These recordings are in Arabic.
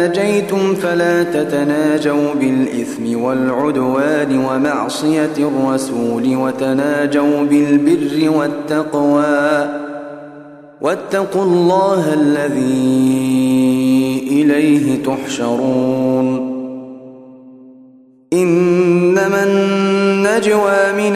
تناجيتم فلا تتناجوا بالإثم والعدوان ومعصية الرسول وتناجوا بالبر والتقوى. واتقوا الله الذي إليه تحشرون. إنما النجوى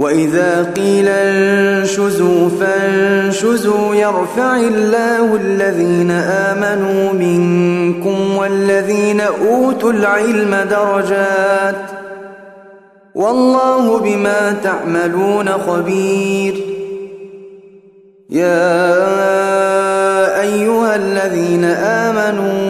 وإذا قيل انشزوا فانشزوا يرفع الله الذين آمنوا منكم والذين أوتوا العلم درجات والله بما تعملون خبير يا أيها الذين آمنوا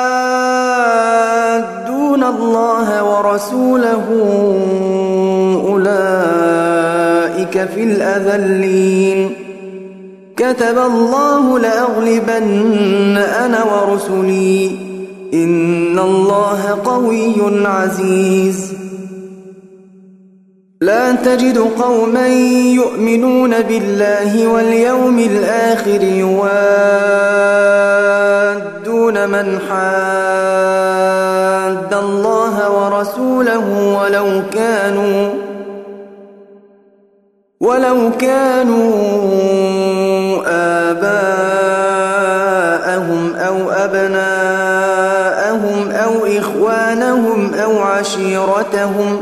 ورسوله أولئك في الأذلين. كتب الله لأغلبن أنا ورسلي. إن الله قوي عزيز. لا تجد قوما يؤمنون بالله واليوم الآخر يوادون من حاد الله ورسوله ولو كانوا ولو كانوا آباءهم أو أبناءهم أو إخوانهم أو عشيرتهم